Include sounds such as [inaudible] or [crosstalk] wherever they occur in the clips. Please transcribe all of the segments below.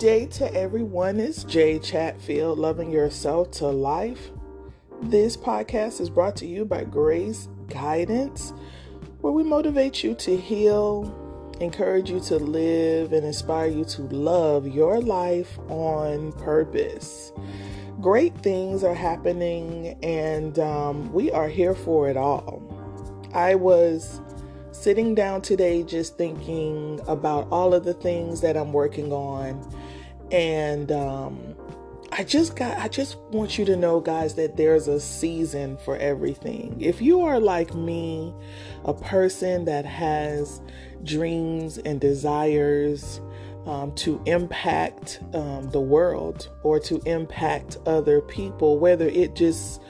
day to everyone. It's Jay Chatfield, Loving Yourself to Life. This podcast is brought to you by Grace Guidance, where we motivate you to heal, encourage you to live, and inspire you to love your life on purpose. Great things are happening, and um, we are here for it all. I was sitting down today just thinking about all of the things that I'm working on. And um, I just got, I just want you to know, guys, that there's a season for everything. If you are like me, a person that has dreams and desires, um, to impact um, the world or to impact other people, whether it just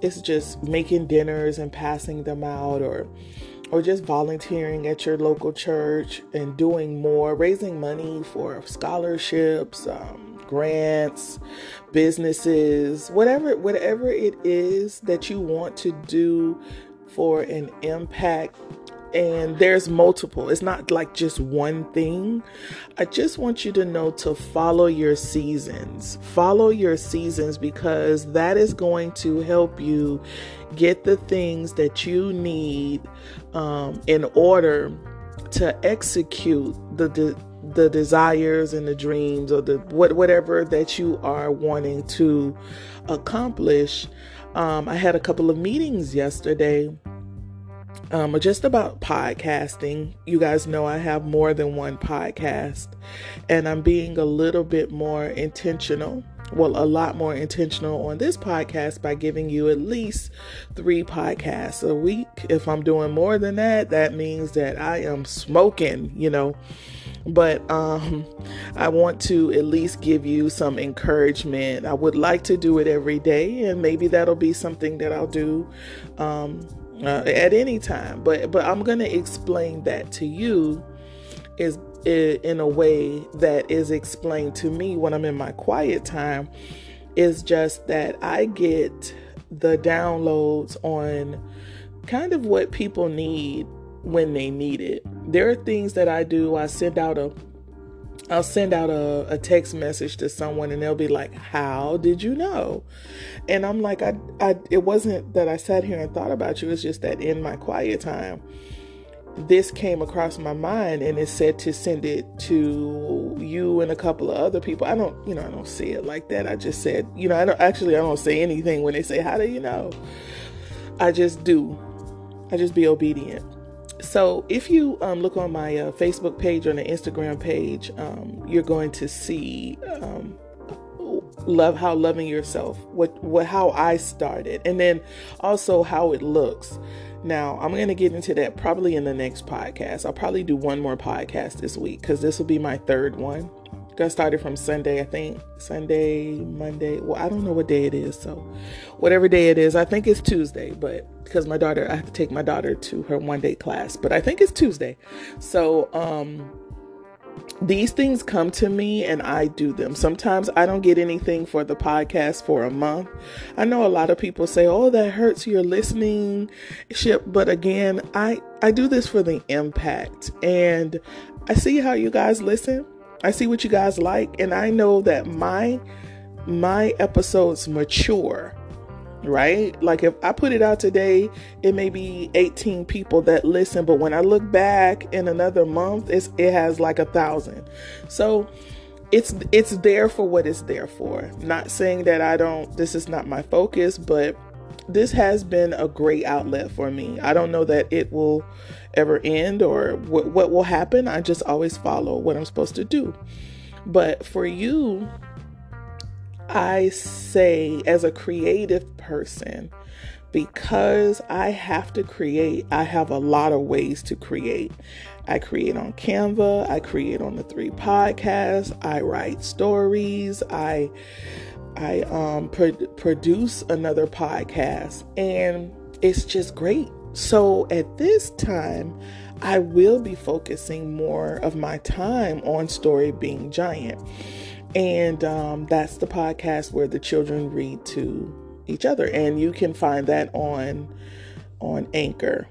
it's just making dinners and passing them out or or just volunteering at your local church and doing more, raising money for scholarships, um, grants, businesses, whatever whatever it is that you want to do for an impact and there's multiple. It's not like just one thing. I just want you to know to follow your seasons. Follow your seasons because that is going to help you get the things that you need um, in order to execute the, the the desires and the dreams or the what whatever that you are wanting to accomplish. Um, I had a couple of meetings yesterday um, just about podcasting. You guys know I have more than one podcast, and I'm being a little bit more intentional. Well, a lot more intentional on this podcast by giving you at least three podcasts a week. If I'm doing more than that, that means that I am smoking, you know but um, I want to at least give you some encouragement. I would like to do it every day, and maybe that'll be something that I'll do um, uh, at any time. But but I'm going to explain that to you is in a way that is explained to me when I'm in my quiet time. Is just that I get the downloads on kind of what people need when they need it. There are things that I do. I send out a I'll send out a, a text message to someone and they'll be like, How did you know? And I'm like, I, I it wasn't that I sat here and thought about you, it's just that in my quiet time, this came across my mind and it said to send it to you and a couple of other people. I don't, you know, I don't say it like that. I just said, you know, I don't actually I don't say anything when they say, How do you know? I just do. I just be obedient. So, if you um, look on my uh, Facebook page or the Instagram page, um, you're going to see um, love how loving yourself, what what how I started, and then also how it looks. Now, I'm going to get into that probably in the next podcast. I'll probably do one more podcast this week because this will be my third one. Got started from Sunday, I think. Sunday, Monday. Well, I don't know what day it is. So, whatever day it is, I think it's Tuesday, but because my daughter, I have to take my daughter to her one day class, but I think it's Tuesday. So, um, these things come to me and I do them. Sometimes I don't get anything for the podcast for a month. I know a lot of people say, "Oh, that hurts your listening ship," but again, I I do this for the impact. And I see how you guys listen. I see what you guys like and I know that my my episodes mature right? Like if I put it out today, it may be 18 people that listen, but when I look back in another month, it's it has like a thousand. So it's it's there for what it's there for. Not saying that I don't this is not my focus, but this has been a great outlet for me. I don't know that it will ever end or what, what will happen. I just always follow what I'm supposed to do. But for you, I say as a creative person, because I have to create, I have a lot of ways to create. I create on Canva, I create on the three podcasts, I write stories, I I um, pro- produce another podcast, and it's just great. So at this time, I will be focusing more of my time on Story Being Giant. And um, that's the podcast where the children read to each other. And you can find that on on Anchor.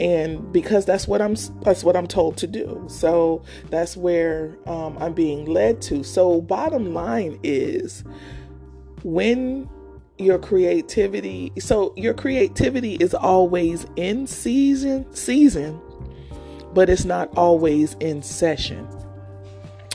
and because that's what I'm that's what I'm told to do. So that's where um, I'm being led to. So bottom line is when your creativity so your creativity is always in season season but it's not always in session.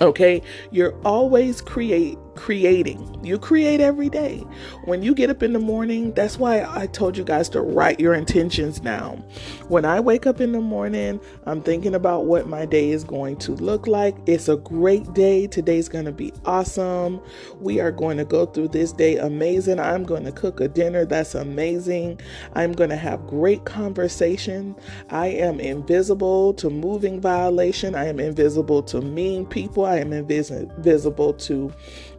Okay? You're always create creating. You create every day. When you get up in the morning, that's why I told you guys to write your intentions down. When I wake up in the morning, I'm thinking about what my day is going to look like. It's a great day. Today's going to be awesome. We are going to go through this day amazing. I'm going to cook a dinner that's amazing. I'm going to have great conversation. I am invisible to moving violation. I am invisible to mean people. I am invisible to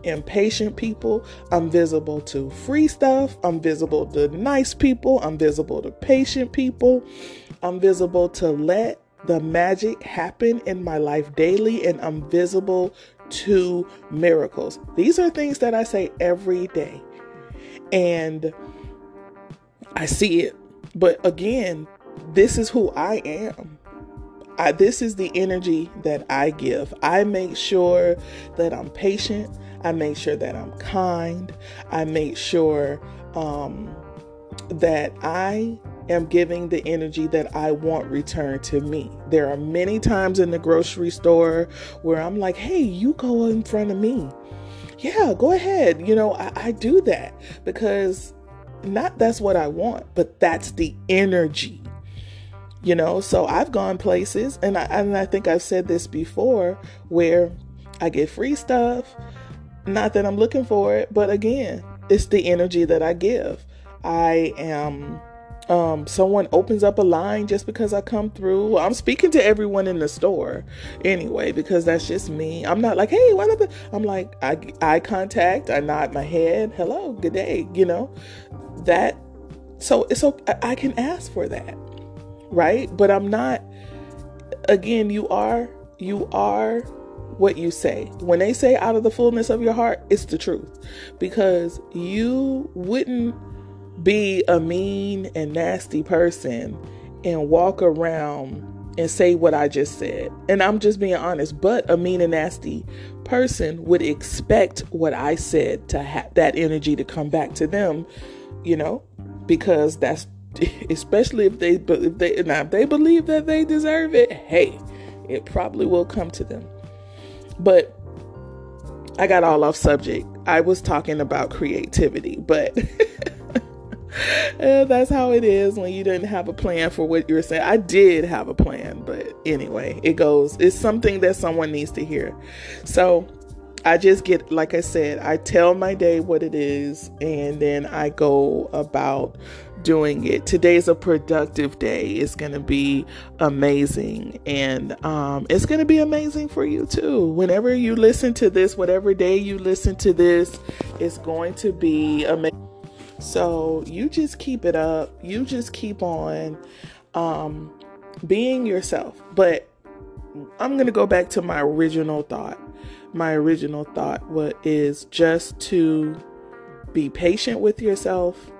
impatient people. I'm visible to free stuff. I'm visible to nice people. I'm visible to patient people. I'm visible to let the magic happen in my life daily, and I'm visible to miracles. These are things that I say every day. And I see it. But again, this is who I am. I, this is the energy that I give. I make sure that I'm patient. I make sure that I'm kind. I make sure um, that I am giving the energy that I want returned to me. There are many times in the grocery store where I'm like, hey, you go in front of me. Yeah, go ahead. You know, I, I do that because not that's what I want, but that's the energy. You know, so I've gone places, and I, and I think I've said this before, where I get free stuff, not that I'm looking for it, but again, it's the energy that I give. I am um, someone opens up a line just because I come through. I'm speaking to everyone in the store anyway because that's just me. I'm not like, hey, what up? I'm like, I eye contact. I nod my head. Hello, good day. You know that. So it's okay. I can ask for that, right? But I'm not. Again, you are you are what you say. When they say out of the fullness of your heart, it's the truth. Because you wouldn't be a mean and nasty person and walk around and say what I just said. And I'm just being honest, but a mean and nasty person would expect what I said to have that energy to come back to them, you know, because that's [laughs] especially if they if they now if they believe that they deserve it, hey, it probably will come to them. But I got all off subject. I was talking about creativity, but [laughs] eh, that's how it is when you didn't have a plan for what you're saying. I did have a plan, but anyway, it goes. It's something that someone needs to hear. So I just get, like I said, I tell my day what it is, and then I go about doing it. Today's a productive day. It's going to be amazing. And um, it's going to be amazing for you too. Whenever you listen to this, whatever day you listen to this, it's going to be amazing. So you just keep it up. You just keep on um, being yourself. But I'm going to go back to my original thought. My original thought what is just to be patient with yourself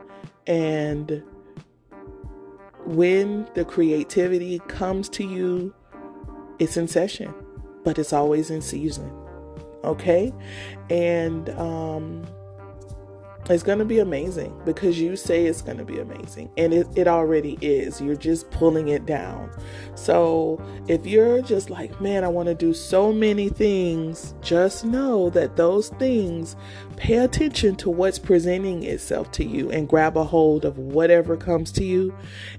and when the creativity comes to you, it's in session, but it's always in season. Okay? And um it's going to be amazing because you say it's going to be amazing and it, it already is. You're just pulling it down. So if you're just like, man, I want to do so many things, just know that those things pay attention to what's presenting itself to you and grab a hold of whatever comes to you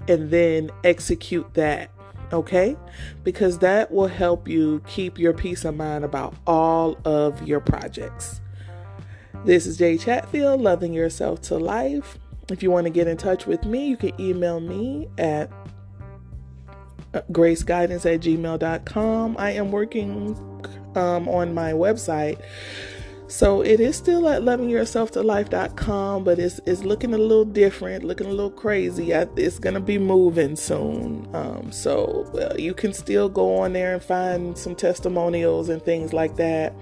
and then execute that okay? Because that will help you keep your peace of mind about all of your projects. This is Jay Chatfield, Loving Yourself to Life. If you want to get in touch with me, you can email me at uh, graceguidance at gmail.com. I am working um, on my website. So it is still at lovingyourselftolife.com, but it's it's looking a little different, looking a little crazy. I, it's gonna be moving soon. Um, so you can still go on there and find some testimonials and things like that.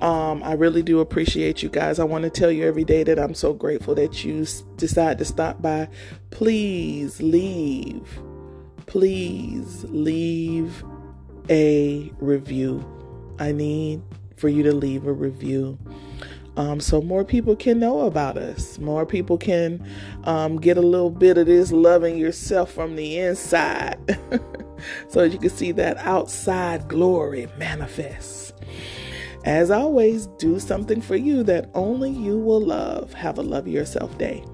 Um, I really do appreciate you guys. I want to tell you every day that I'm so grateful that you decide to stop by. Please leave please leave a review. I need for you to leave a review. Um, so more people can know about us. More people can um, get a little bit of this loving yourself from the inside, [laughs] so you can see that outside glory manifest. As always, do something for you that only you will love. Have a love yourself day.